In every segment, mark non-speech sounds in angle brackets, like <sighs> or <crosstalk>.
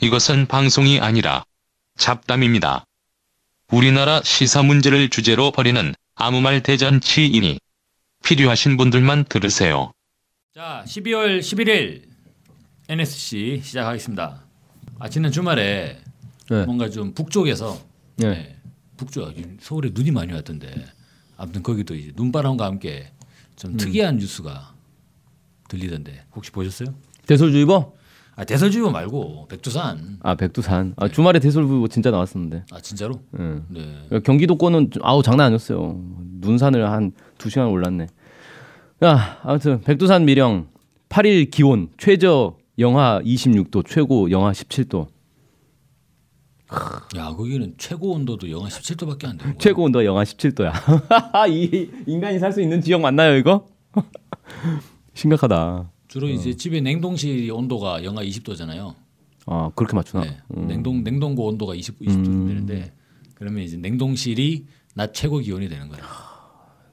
이것은 방송이 아니라 잡담입니다. 우리나라 시사 문제를 주제로 벌이는 아무 말 대잔치이니 필요하신 분들만 들으세요. 자, 12월 11일 NSC 시작하겠습니다. 아 지난 주말에 네. 뭔가 좀 북쪽에서 네. 네, 북쪽 서울에 눈이 많이 왔던데 아무튼 거기도 이제 눈바람과 함께 좀 특이한 뉴스가 들리던데 혹시 보셨어요? 대설주의보? 아 대설주의보 말고 백두산 아 백두산. 아 주말에 대설주의보 진짜 나왔었는데. 아 진짜로? 예. 네. 경기도권은 좀- 아우 장난 아니었어요. 눈산을 한 두 시간 올랐네. 야 아무튼 백두산 미령 8일 기온 최저 영하 26도, 최고 영하 17도. 야 거기는 최고 온도도 영하 17도밖에 안 되는 거야. 최고 온도 영하 17도야. <laughs> 이 인간이 살 수 있는 지역 맞나요 이거? <laughs> 심각하다. 주로 이제 집에 냉동실 온도가 영하 20도잖아요. 아 그렇게 맞추나? 네. 냉동 냉동고 온도가 20 20도 음. 되는데 그러면 이제 냉동실이 낮 최고 기온이 되는 거예요.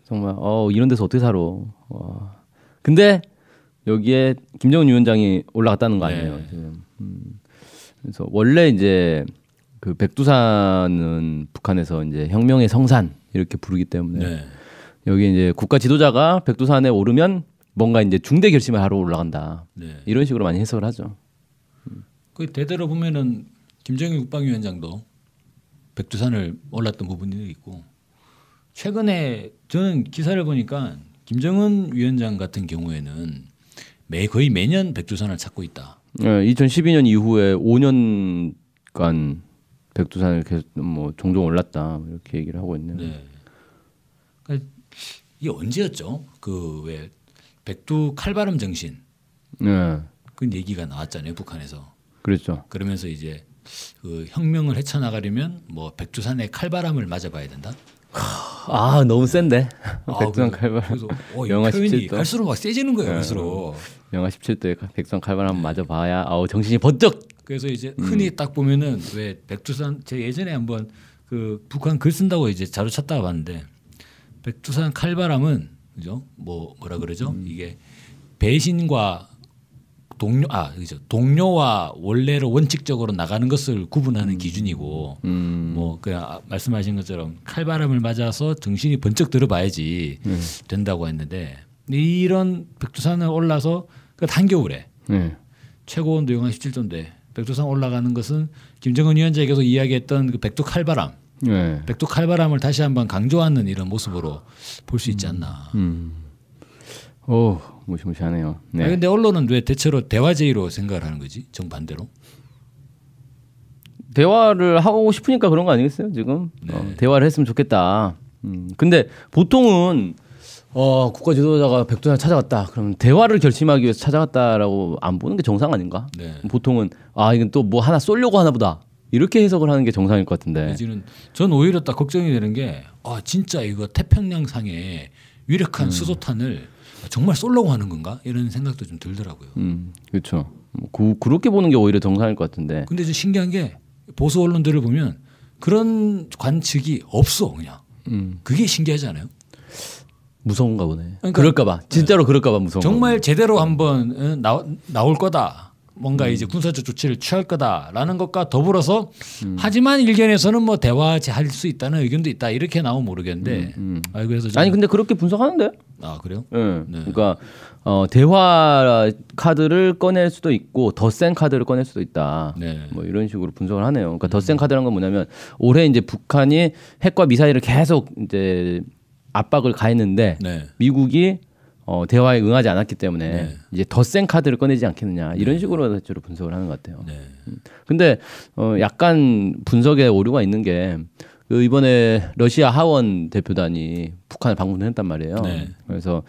정말 어 이런 데서 어떻게 살아? 와. 근데 여기에 김정은 위원장이 올라갔다는 거 아니에요? 네. 지금. 음. 그래서 원래 이제 그 백두산은 북한에서 이제 혁명의 성산 이렇게 부르기 때문에 네. 여기 이제 국가 지도자가 백두산에 오르면 뭔가 이제 중대 결심을 하러 올라간다 네. 이런 식으로 많이 해석을 하죠. 그 대대로 보면은 김정일 국방위원장도 백두산을 올랐던 부분이 있고 최근에 저는 기사를 보니까 김정은 위원장 같은 경우에는 매 거의 매년 백두산을 찾고 있다. 예, 2012년 이후에 5년간 백두산을 계속 뭐 종종 올랐다 이렇게 얘기를 하고 있네요. 네. 그러니까 이게 언제였죠? 그 왜 백두 칼바람 정신 예, 그 얘기가 나왔잖아요 북한에서. 그랬죠. 그러면서 이제 그 혁명을 헤쳐나가려면 뭐 백두산의 칼바람을 맞아봐야 된다. 아 너무 센데 아, <laughs> 백두산 칼바람 그래서 어, 이 영하 표현이 17도. 갈수록 막 세지는 거예요. 네. 갈수록. 영하 17도에 백두산 칼바람 한번 맞아봐야 아우 정신이 번쩍 그래서 이제 흔히 딱 보면은 왜 백두산 제 예전에 한번 그 북한 글 쓴다고 이제 자료 찾다가 봤는데 백두산 칼바람은 그죠? 뭐 뭐라 그러죠? 이게 배신과 동료 아 그죠 동료와 원래로 원칙적으로 나가는 것을 구분하는 기준이고 음, 뭐 그냥 아- 말씀하신 것처럼 칼바람을 맞아서 정신이 번쩍 들어봐야지 된다고 했는데 이런 백두산을 올라서 그 한겨울에 네. 최고 온도 영하 17도인데 백두산 올라가는 것은 김정은 위원장이 계속 이야기했던 그 백두 칼바람, 네. 백두 칼바람을 다시 한번 강조하는 이런 모습으로 볼 수 있지 않나. 음. 오 무시무시하네요. 아, 네. 근데 언론은 왜 대체로 대화제의로 생각을 하는 거지? 정반대로. 대화를 하고 싶으니까 그런 거 아니겠어요 지금 네. 어, 대화를 했으면 좋겠다. 음, 근데 보통은 어, 국가 지도자가 백두산 찾아갔다. 그러면 대화를 결심하기 위해서 찾아갔다라고 안 보는 게 정상 아닌가? 네. 보통은 아 이건 또 뭐 하나 쏠려고 하나 보다. 이렇게 해석을 하는 게 정상일 것 같은데. 지금 전 오히려 딱 걱정이 되는 게 아, 진짜 이거 태평양 상에 유력한 수소탄을 정말 쏠려고 하는 건가? 이런 생각도 좀 들더라고요. 음, 그렇죠. 뭐 그, 그렇게 보는 게 오히려 정상일 것 같은데. 근데 좀 신기한 게 보수 언론들을 보면 그런 관측이 없어 그냥. 음, 그게 신기하지 않아요? 무서운가 보네. 그러니까- 그럴까봐 진짜로 그럴까 봐 무서운. 정말 제대로 한번 어, 나, 나올 거다. 음. 뭔가 이제 군사적 조치를 취할 거다라는 것과 더불어서 음. 하지만 일견에서는 뭐 대화할 수 있다는 의견도 있다 이렇게 나오면 모르겠는데 아 그래서 음, 아니 근데 그렇게 분석하는데? 아 그래요? 예. 네. 그러니까 어, 대화 카드를 꺼낼 수도 있고 더 센 카드를 꺼낼 수도 있다. 네. 뭐 이런 식으로 분석을 하네요. 그러니까 더 센 카드라는 건 뭐냐면 올해 이제 북한이 핵과 미사일을 계속 이제 압박을 가했는데 네. 미국이 어, 대화에 응하지 않았기 때문에 네. 이제 더 센 카드를 꺼내지 않겠느냐 이런 식으로 대체로 분석을 하는 것 같아요. 네. 근데 어 약간 분석에 오류가 있는 게 그 이번에 러시아 하원 대표단이 북한을 방문했단 말이에요. 네. 그래서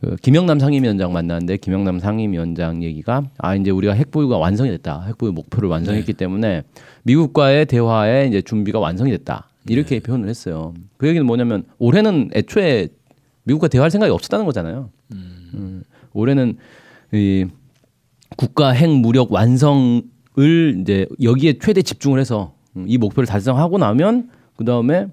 그 김영남 상임위원장 만났는데 김영남 상임위원장 얘기가 아 이제 우리가 핵 보유가 완성이 됐다. 핵 보유 목표를 완성했기 때문에 미국과의 대화에 이제 준비가 완성이 됐다. 이렇게 표현을 했어요. 그 얘기는 뭐냐면 올해는 애초에 미국과 대화할 생각이 없었다는 거잖아요. 음, 올해는 이 국가 핵 무력 완성을 이제 여기에 최대 집중을 해서 음, 이 목표를 달성하고 나면 그 다음에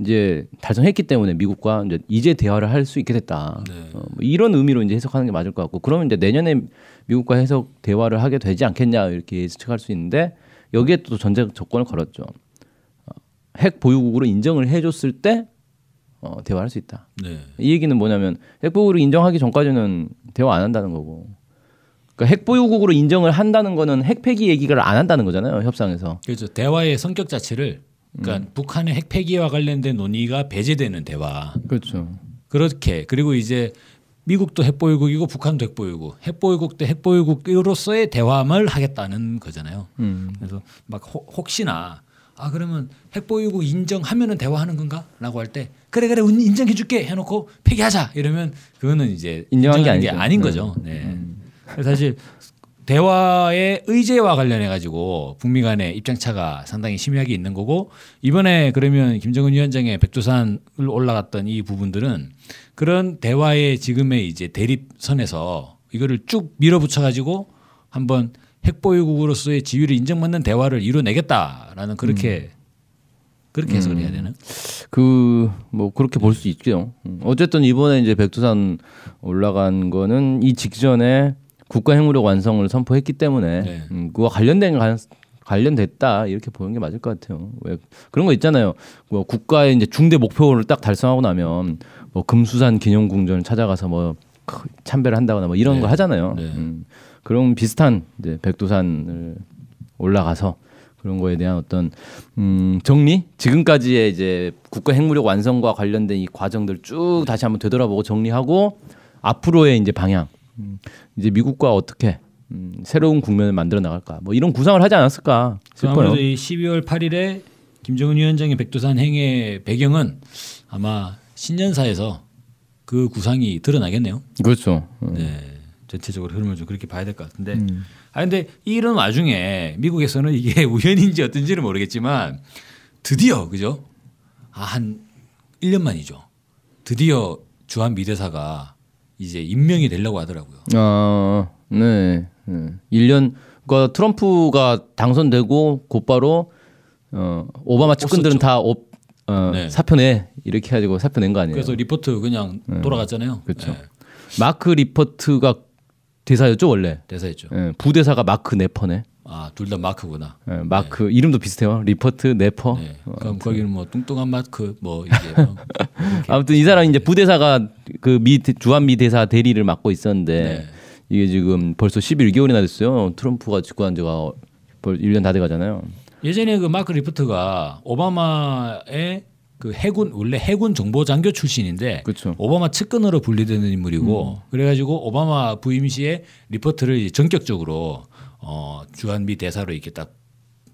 이제 달성했기 때문에 미국과 이제 이제 대화를 할 수 있게 됐다. 네. 어, 뭐 이런 의미로 이제 해석하는 게 맞을 것 같고 그러면 이제 내년에 미국과 해석 대화를 하게 되지 않겠냐 이렇게 예측할 수 있는데 여기에 또 전제 조건을 걸었죠. 어, 핵 보유국으로 인정을 해줬을 때 어, 대화할 수 있다. 네. 이 얘기는 뭐냐면 핵 보유국으로 인정하기 전까지는 대화 안 한다는 거고. 그러니까 핵 보유국으로 인정을 한다는 거는 핵 폐기 얘기를 안 한다는 거잖아요 협상에서. 그렇죠. 대화의 성격 자체를 그러니까 북한의 핵 폐기와 관련된 논의가 배제되는 대화. 그렇죠. 그렇게 그리고 이제 미국도 핵보유국이고 북한도 핵보유국, 핵보유국 대 핵보유국으로서의 대화를 하겠다는 거잖아요. 음. 그래서 막 혹- 혹시나 아 그러면 핵보유국 인정하면은 대화하는 건가?라고 할 때 그래 그래 인정해 줄게 해놓고 폐기하자 이러면 그거는 이제 인정한 게 아니죠. 아닌 네. 거죠. 네. 그래서 사실 대화의 의제와 관련해 가지고 북미 간의 입장 차가 상당히 심하게 있는 거고 이번에 그러면 김정은 위원장의 백두산을 올라갔던 이 부분들은 그런 대화의 지금의 이제 대립선에서 이거를 쭉 밀어붙여 가지고 한번 핵보유국으로서의 지위를 인정받는 대화를 이뤄내겠다라는 그렇게 그렇게 해석을 해야 되나? 그 뭐 그렇게 볼 수 있죠. 음. 어쨌든 이번에 이제 백두산 올라간 거는 이 직전에 국가 핵무력 완성을 선포했기 때문에 네. 음, 그와 관련된 가- 관련됐다 이렇게 보는 게 맞을 것 같아요. 왜 그런 거 있잖아요. 뭐 국가의 이제 중대 목표를 딱 달성하고 나면 뭐 금수산 기념궁전을 찾아가서 뭐 크- 참배를 한다거나 뭐 이런 네. 거 하잖아요. 네. 음, 그런 비슷한 이제 백두산을 올라가서 그런 거에 대한 어떤 음, 정리 지금까지의 이제 국가 핵무력 완성과 관련된 이 과정들 쭉 다시 한번 되돌아보고 정리하고 앞으로의 이제 방향 음, 이제 미국과 어떻게 음, 새로운 국면을 만들어 나갈까 뭐 이런 구상을 하지 않았을까 싶어요. 아무래도 이 12월 8일에 김정은 위원장의 백두산 행의 배경은 아마 신년사에서 그 구상이 드러나겠네요. 그렇죠. 음. 네. 전체적으로 흐름을 좀 그렇게 봐야 될 것 같은데. 아 근데 이런 와중에 미국에서는 이게 <laughs> 우연인지 어떤지는 모르겠지만 드디어 그죠? 아, 한 1년 만이죠. 드디어 주한 미대사가 이제 임명이 되려고 하더라고요. 아, 네. 네. 1년 그러니까 트럼프가 당선되고 곧바로 어, 오바마 측근들은 다 오, 어, 네. 사표내 이렇게 해가지고 사표낸 거 아니에요? 그래서 리퍼트 그냥 돌아갔잖아요. 그렇죠. 네, 마크 리퍼트가 대사였죠 원래. 대사였죠. 예, 부대사가 마크 네퍼네. 아, 둘 다 마크구나. 예, 마크 이름도 비슷해요. 리퍼트 네퍼. 네. 그럼 거기는 뭐 뚱뚱한 마크 뭐 이제 뭐 <laughs> 아무튼 이 사람이 이제 부대사가 그 미 주한 미 대사 대리를 맡고 있었는데 네. 이게 지금 벌써 11개월이나 됐어요. 트럼프가 집권한 지가 벌 1년 다 돼 가잖아요. 예전에 그 마크 리퍼트가 오바마의 그 해군 원래 해군 정보 장교 출신인데 그렇죠. 오바마 측근으로 분류되는 인물이고 그래가지고 오바마 부임 시에 리퍼트를 전격적으로 어 주한미 대사로 이렇게 딱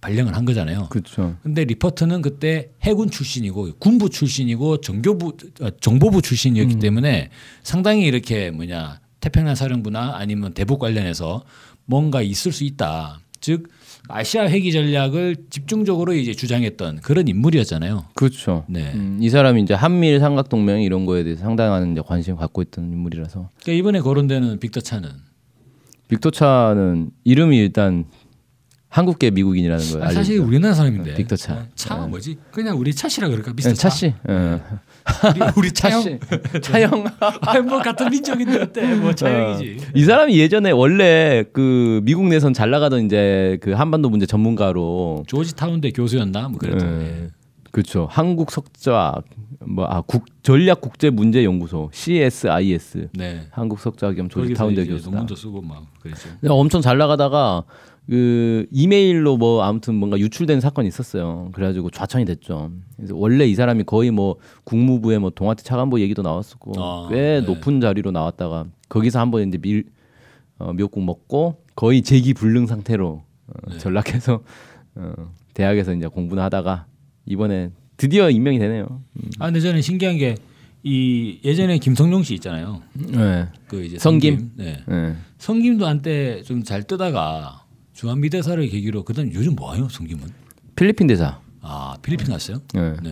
발령을 한 거잖아요. 그렇죠. 근데 리포트는 그때 해군 출신이고 군부 출신이고 정교부 어, 정보부 출신이었기 음. 때문에 상당히 이렇게 뭐냐 태평양 사령부나 아니면 대북 관련해서 뭔가 있을 수 있다. 즉 아시아 회기 전략을 집중적으로 이제 주장했던 그런 인물이었잖아요. 그렇죠. 네. 음, 이 사람이 이제 한미일 삼각 동맹 이런 거에 대해서 상당한 이제 관심을 갖고 있던 인물이라서 그러니까 이번에 거론되는 빅터 차는 빅토차는 이름이 일단 한국계 미국인이라는 걸 아, 사실. 우리나라 사람인데 빅터 차. 어, 차 뭐지? 그냥 우리 차 씨라 그럴까? 네, 미스터 차. 차씨. 예. 우리, 우리 차형. 차씨. 차형. <laughs> 아니 뭐 같은 민족인데 어때? 뭐 차형이지. 어. 이 사람이 예전에 원래 그 미국 내선 잘 나가던 이제 그 한반도 문제 전문가로 조지 타운대 교수였나? 뭐 그랬던. 예. 그렇죠. 한국 석좌 뭐아국 전략 국제 문제 연구소 CSIS 네. 한국 석좌 겸 조지 타운대 교수다. 논문도 쓰고 막 그랬죠. 엄청 잘 나가다가 그 이메일로 뭐 아무튼 뭔가 유출된 사건이 있었어요. 그래가지고 좌천이 됐죠. 그래서 원래 이 사람이 거의 뭐 국무부의 뭐 동아태 차관보 얘기도 나왔었고 아, 꽤 네. 높은 자리로 나왔다가 거기서 한번 이제 밀 어, 미역국 먹고 거의 재기 불능 상태로 어, 네. 전락해서 어, 대학에서 이제 공부를 하다가 이번에 드디어 임명이 되네요. 아 근데 저는 신기한 게 이 예전에 김성룡 씨 있잖아요. 네. 그 이제 성김? 네. 네. 성김도 한때 좀 잘 뜨다가 주한미 대사를 계기로 그다음 요즘 뭐해요 성김은? 필리핀 대사. 아 필리핀 갔어요? 네. 네.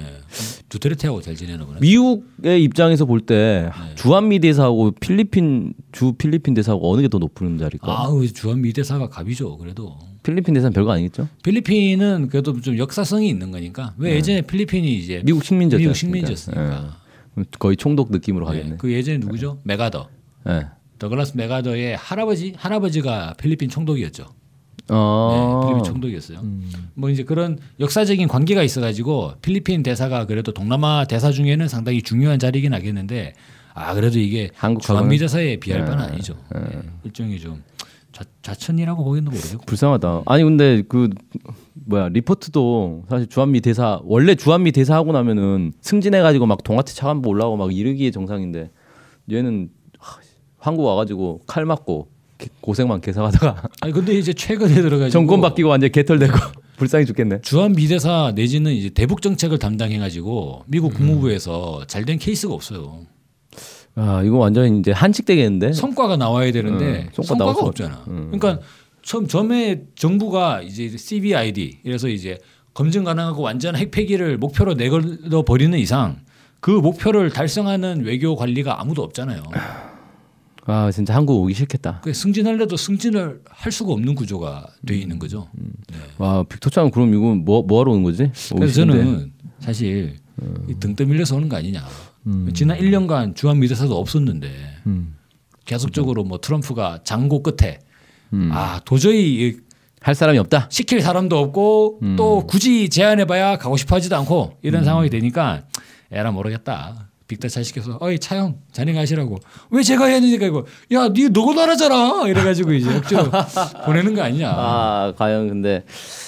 두테르테하고 잘 지내나 보네. 미국의 입장에서 볼때 네. 주한미 대사하고 필리핀 주 필리핀 대사하고 어느 게 더 높은 자리일까? 아, 주한미 대사가 갑이죠. 그래도 필리핀 대사는 별거 아니겠죠? 필리핀은 그래도 좀 역사성이 있는 거니까 왜 예전에 필리핀이 이제 네. 미국 식민지였죠. 미국 식민지였으니까. 거의 총독 느낌으로 네, 가겠네. 그 예전에 누구죠? 메가더. 네. 더글라스 메가더의 할아버지 할아버지가 필리핀 총독이었죠. 어. 네, 필리핀 총독이었어요. 뭐 이제 그런 역사적인 관계가 있어가지고 필리핀 대사가 그래도 동남아 대사 중에는 상당히 중요한 자리긴 하겠는데 아 그래도 이게 주한미 대사에 비할 바는 아니죠. 네, 일종의 좀 좌, 좌천이라고 보기는 모르겠고. 불쌍하다. 아니 근데 그 뭐야 리포트도 사실 주한미 대사 원래 주한미 대사 하고 나면은 승진해 가지고 막 동아태 차관보 올라오고 막 이러기에 정상인데 얘는 하, 한국 와가지고 칼 맞고 개- 고생만 계속하다가 아니 근데 이제 최근에 들어가지고 정권 바뀌고 완전 히 개털되고 <laughs> 불쌍히 죽겠네. 주한 비대사 내지는 이제 대북 정책을 담당해 가지고 미국 국무부에서 잘된 케이스가 없어요. 아 이거 완전 이제 한칙되겠는데. 성과가 나와야 되는데 음, 성과 수가 없잖아. 그러니까 처음 점에 정부가 이제 CBID 이래서 이제 검증 가능하고 완전 핵폐기를 목표로 내걸어 버리는 이상 그 목표를 달성하는 외교 관리가 아무도 없잖아요. <sighs> 아 진짜 한국 오기 싫겠다. 그 승진하려도 승진을 할 수가 없는 구조가 돼 있는 거죠. 와 빅토처럼 그럼 이거 뭐 뭐하러 오는 거지? 그래서. 저는 사실 이등 떠밀려서 오는 거 아니냐. 지난 1년간 주한 미대사도 없었는데 음. 계속적으로 뭐 트럼프가 장고 끝에 아 도저히 이할 사람이 없다. 시킬 사람도 없고 또 굳이 제안해봐야 가고 싶어하지도 않고 이런 상황이 되니까 에라 모르겠다. 빅터 차 시켜서 어이 차영 자네 가시라고 왜 제가 해야 되니까 이거 야니 너가 나라잖아 이래가지고 이제 억지로 <laughs> 보내는 거 아니냐. 아 과연 근데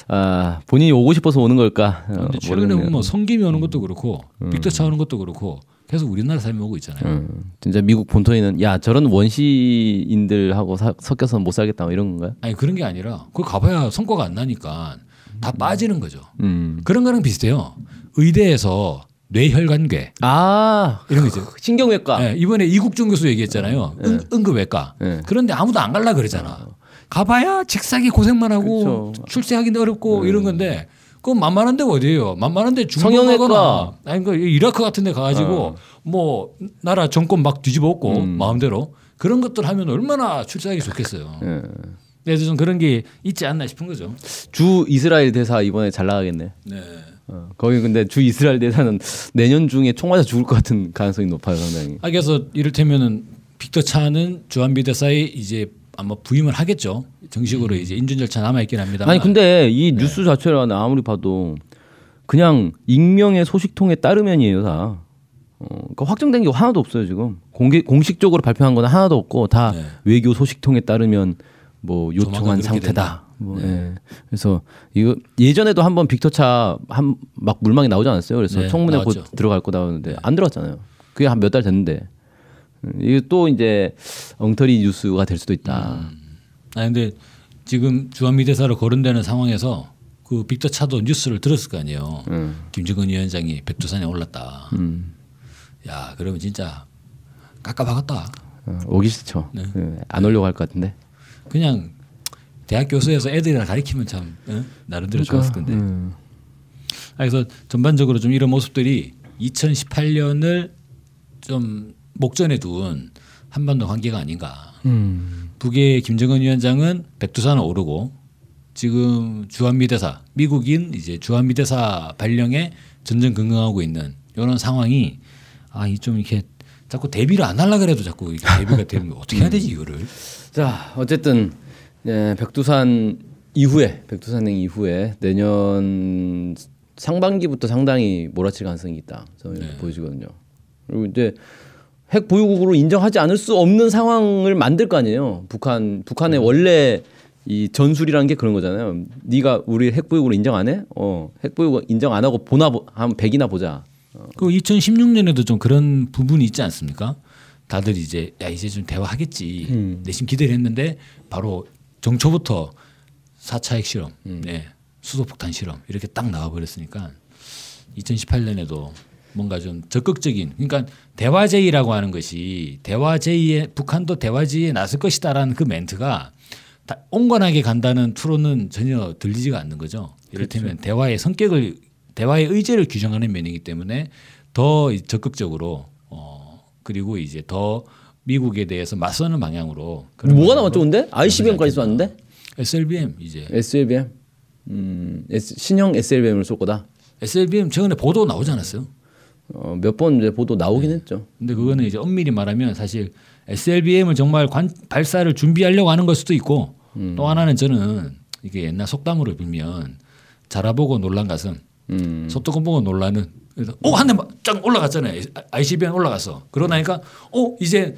아 본인이 오고 싶어서 오는 걸까? 어, 근데 최근에. 보면 뭐 성김이 오는 것도 그렇고 빅터 차 오는 것도 그렇고 계속 우리나라 사람이 오고 있잖아요. 음, 진짜 미국 본토에는 야 저런 원시인들하고 사- 섞여서 못 살겠다 뭐 이런 건가요? 아니 그런 게 아니라 그거 가봐야 성과가 안 나니까 다 빠지는 거죠. 음. 그런 거랑 비슷해요. 의대에서 뇌혈관계 아 이런 거 있죠. 신경외과. 네, 이번에 이국종 교수 얘기했잖아요. 응, 응급외과. 네. 그런데 아무도 안 갈라 그러잖아. 가봐야 직사기 고생만 하고 그쵸. 출세하기도 어렵고 이런 건데 그건 만만한 데가 어디예요? 만만한 데. 중동하거나 아니 그 이라크 같은 데 가가지고 뭐 나라 정권 막 뒤집어 엎고 마음대로 그런 것들 하면 얼마나 출세하기 좋겠어요. 예. 그래서 좀 그런 게 있지 않나 싶은 거죠. 주 이스라엘 대사 이번에 잘 나가겠네. 네. 어, 거기 근데 주 이스라엘 대사는 내년 중에 총 맞아 죽을 것 같은 가능성이 높아요 상당히. 아, 그래서 이를테면은 빅터 차는 주한비 대사에 이제 아마 부임을 하겠죠. 정식으로 이제 인준 절차 남아 있긴 합니다. 음. 아니 근데 이 뉴스 자체를 아무리 봐도 그냥 익명의 소식통에 따르면이에요 다. 어, 그러니까 확정된 게 하나도 없어요 지금. 공개 공식적으로 발표한 건 하나도 없고 다 네. 외교 소식통에 따르면 뭐 요청한 상태다. 뭐, 예. 그래서 이거 예전에도 한번 빅터 차 한 막 물망이 나오지 않았어요. 그래서 네, 청문회 곧 나왔죠. 들어갈 거다 하는데 안 들어갔잖아요. 그게 한 몇 달 됐는데 음, 이게 또 이제 엉터리 뉴스가 될 수도 있다. 아 근데 지금 주한미 대사로 거론되는 상황에서 그 빅터 차도 뉴스를 들었을 거 아니에요. 음. 김정은 위원장이 백두산에 올랐다. 음. 야 그러면 진짜 깎아박았다. 어, 오기 싫죠. 네. 예, 안 오려고 할 것 같은데. 그냥 대학 교수에서 애들이랑 가리키면 참 어? 나름대로 좋았을 건데. 음. 아, 그래서 전반적으로 좀 이런 모습들이 2018년을 좀 목전에 둔 한반도 관계가 아닌가. 음. 북의 김정은 위원장은 백두산을 오르고 지금 주한미 대사 미국인 이제 주한미 대사 발령에 전전긍긍하고 있는 이런 상황이 아이 좀 이렇게 자꾸 대비를 안 하려 그래도 자꾸 대비가 되면 어떻게 해야 <laughs> 되지 이거를 자 어쨌든 예, 백두산 이후에 백두산행 이후에 내년 상반기부터 상당히 몰아칠 가능성이 있다. 저는 네. 보여지거든요. 그리고 이제 핵 보유국으로 인정하지 않을 수 없는 상황을 만들 거 아니에요. 북한 북한의 원래 이 전술이라는 게 그런 거잖아요. 네가 우리 핵 보유국으로 인정 안 해? 어, 핵 보유국 인정 안 하고 보나 보- 한 100이나 보자. 그 2016년에도 좀 그런 부분이 있지 않습니까? 다들 이제 야 이제 좀 대화하겠지 내심 기대를 했는데 바로 정초부터 4차 핵실험, 네, 수소폭탄 실험 이렇게 딱 나와 버렸으니까 2018년에도 뭔가 좀 적극적인 그러니까 대화 제의라고 하는 것이 대화 제의에 북한도 대화 제의에 나설 것이다라는 그 멘트가 다 온건하게 간다는 투로는 전혀 들리지가 않는 거죠. 이를테면 대화의 성격을 대화의 의제를 규정하는 면이기 때문에 더 적극적으로 어 그리고 이제 더 미국에 대해서 맞서는 방향으로 뭐가 근데? ICBM까지 쐈는데? SLBM 이제 SLBM. 음, S, 신형 SLBM을 쏠 거다. SLBM 최근에 보도 나오지 않았어요? 어, 몇 번 이제 보도 나오긴 했죠. 근데 그거는 이제 엄밀히 말하면 사실 SLBM을 정말 관, 발사를 준비하려고 하는 걸 수도 있고 음. 또 하나는 저는 이게 옛날 속담으로 빌면 자라보고 놀란 가슴 음. 소뚜껑 보고 놀라는 그래서 어한 대 쫙 올라갔잖아요 ICBM 올라갔어 그러고 나니까 어 이제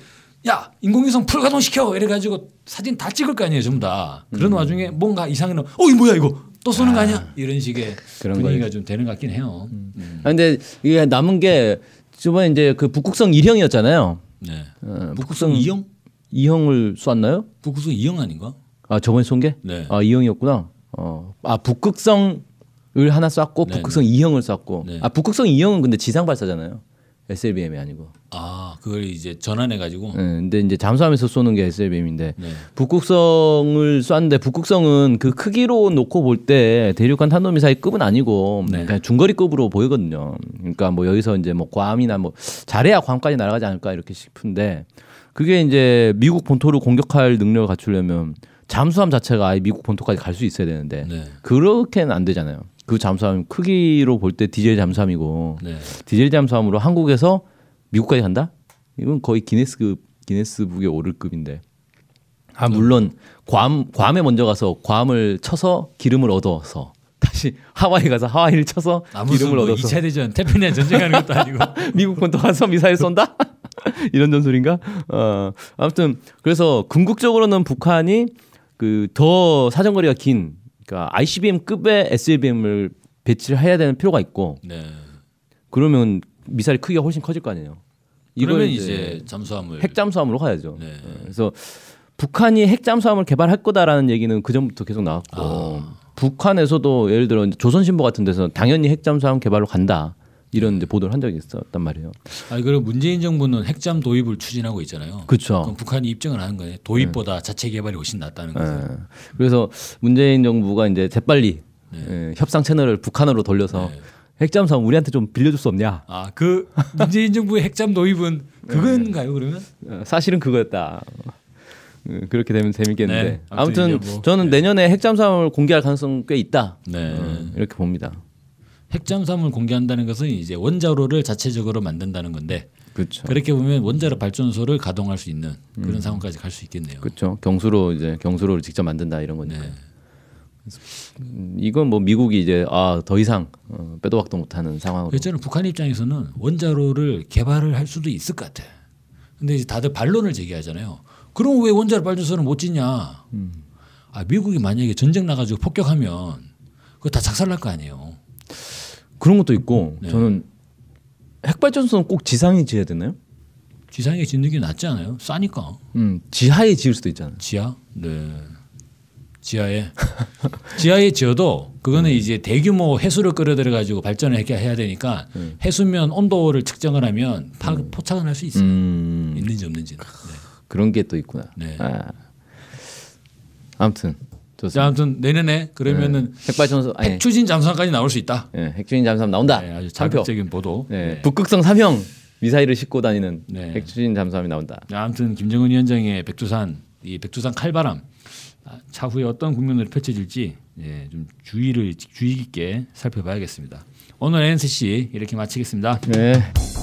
야 인공위성 풀가동 시켜 이래가지고 사진 다 찍을 거 아니에요 전부 다 음. 그런 와중에 뭔가 이상한 어이 뭐야 이거 또 쏘는 거 아니야 이런 식의 그런 분위기가 좀 되는 것 같긴 해요 음. 아, 근데 이게 남은 게 저번에 이제 그 북극성 1형이었잖아요. 네 어, 북극성 2형 2형을 쐈나요? 북극성 2형 아닌가 아, 저번에 쏜 게? 네. 아, 2형이었구나. 어. 아, 북극성 을 하나 쐈고 네, 북극성 2형을 쐈고. 네. 아, 북극성 2형은 근데 지상 발사잖아요. SLBM이 아니고. 아 그걸 이제 전환해 가지고 예, 근데 이제 잠수함에서 쏘는 게 SLBM인데 네. 북극성을 쐈는데 북극성은 그 크기로 놓고 볼 때 대륙간 탄도미사일 급은 아니고 네. 그냥 중거리급으로 보이거든요. 그러니까 뭐 여기서 이제 뭐 괌이나 뭐 잘해야 괌까지 날아가지 않을까 이렇게 싶은데 그게 이제 미국 본토를 공격할 능력을 갖추려면 잠수함 자체가 아예 미국 본토까지 갈 수 있어야 되는데 네. 그렇게는 안 되잖아요. 그 잠수함 크기로 볼 때 디젤 잠수함이고 네. 디젤 잠수함으로 한국에서 미국까지 간다? 이건 거의 기네스급 기네스북에 오를 급인데. 아 물론 괌 괌에 먼저 가서 괌을 쳐서 기름을 얻어서 다시 하와이 가서 하와이를 쳐서 기름을 뭐 얻어서 2차 대전 태평양 전쟁하는 것도 아니고 <laughs> 미국 본토 가서 미사일 쏜다? <laughs> 이런 전술인가? 어 아무튼 그래서 궁극적으로는 북한이 그 더 사정거리가 긴 그러니까 ICBM급의 SLBM을 배치를 해야 되는 필요가 있고 네. 그러면 미사일 크기가 훨씬 커질 거 아니에요. 이걸 이제 잠수함을 핵 잠수함으로 가야죠. 네. 어, 그래서 북한이 핵 잠수함을 개발할 거다라는 얘기는 그 전부터 계속 나왔고 아. 북한에서도 예를 들어 이제 조선신보 같은 데서 당연히 핵 잠수함 개발로 간다 이런 이제 보도를 한 적이 있었단 말이에요. 아니 그럼 문재인 정부는 핵잠 도입을 추진하고 있잖아요. 그렇죠. 북한이 입증을 하는 거예요. 도입보다 자체 개발이 훨씬 낫다는 거죠. 예. 그래서 문재인 정부가 이제 재빨리 예, 협상 채널을 북한으로 돌려서 네. 핵 잠수함 우리한테 좀 빌려줄 수 없냐? 아 그 문재인 정부의 핵잠 도입은 그건가요? 그러면 어, 사실은 그거였다. 어, 그렇게 되면 재밌겠는데 네, 아무튼 아무튼 뭐, 저는 내년에 핵 잠수함을 공개할 가능성 꽤 있다. 네. 어, 이렇게 봅니다. 핵잠수함을 공개한다는 것은 이제 원자로를 자체적으로 만든다는 건데 그렇죠. 그렇게 보면 원자로 발전소를 가동할 수 있는 그런 상황까지 갈 수 있겠네요. 그렇죠. 경수로 이제 경수로를 직접 만든다 이런 거니까. 네. 음, 이건 뭐 미국이 이제 아 더 이상 어, 빼도 박도 못하는 상황으로. 저는 북한 입장에서는 원자로를 개발을 할 수도 있을 것 같아. 근데 이제 다들 반론을 제기하잖아요. 그럼 왜 원자로 발전소를 못 짓냐? 아 미국이 만약에 전쟁 나가지고 폭격하면 그거 다 작살날 거 아니에요. 그런 것도 있고 네. 저는 핵발전소는 꼭 지상에 지어야 되나요? 지상에 짓는 게 낫지 않아요? 싸니까. 음, 지하에 지을 수도 있잖아요. 지하? 네. 지하에 <laughs> 지하에 지어도 그거는 이제 대규모 해수를 끌어들여 가지고 발전을 해야 해야 되니까 해수면 온도를 측정을 하면 파, 포착은 할수 있어요. 음, 있는지 없는지는. 그런 게 또 있구나. 네. 아. 아무튼 자, 좋습니다. 아무튼 내년에 그러면은 핵발전소 아니, 핵 추진 잠수함까지 나올 수 있다. 예, 핵추진 잠수함 나온다. 네, 아주. 자극적인 보도. 예, 네. 북극성 3형 미사일을 싣고 다니는 네. 핵추진 잠수함이 나온다. 아무튼 김정은 위원장의 백두산 이 백두산 칼바람 아, 차후에 어떤 국면으로 펼쳐질지 예, 좀 주의를 주의 깊게 살펴봐야겠습니다. 오늘 NCC 이렇게 마치겠습니다. 네.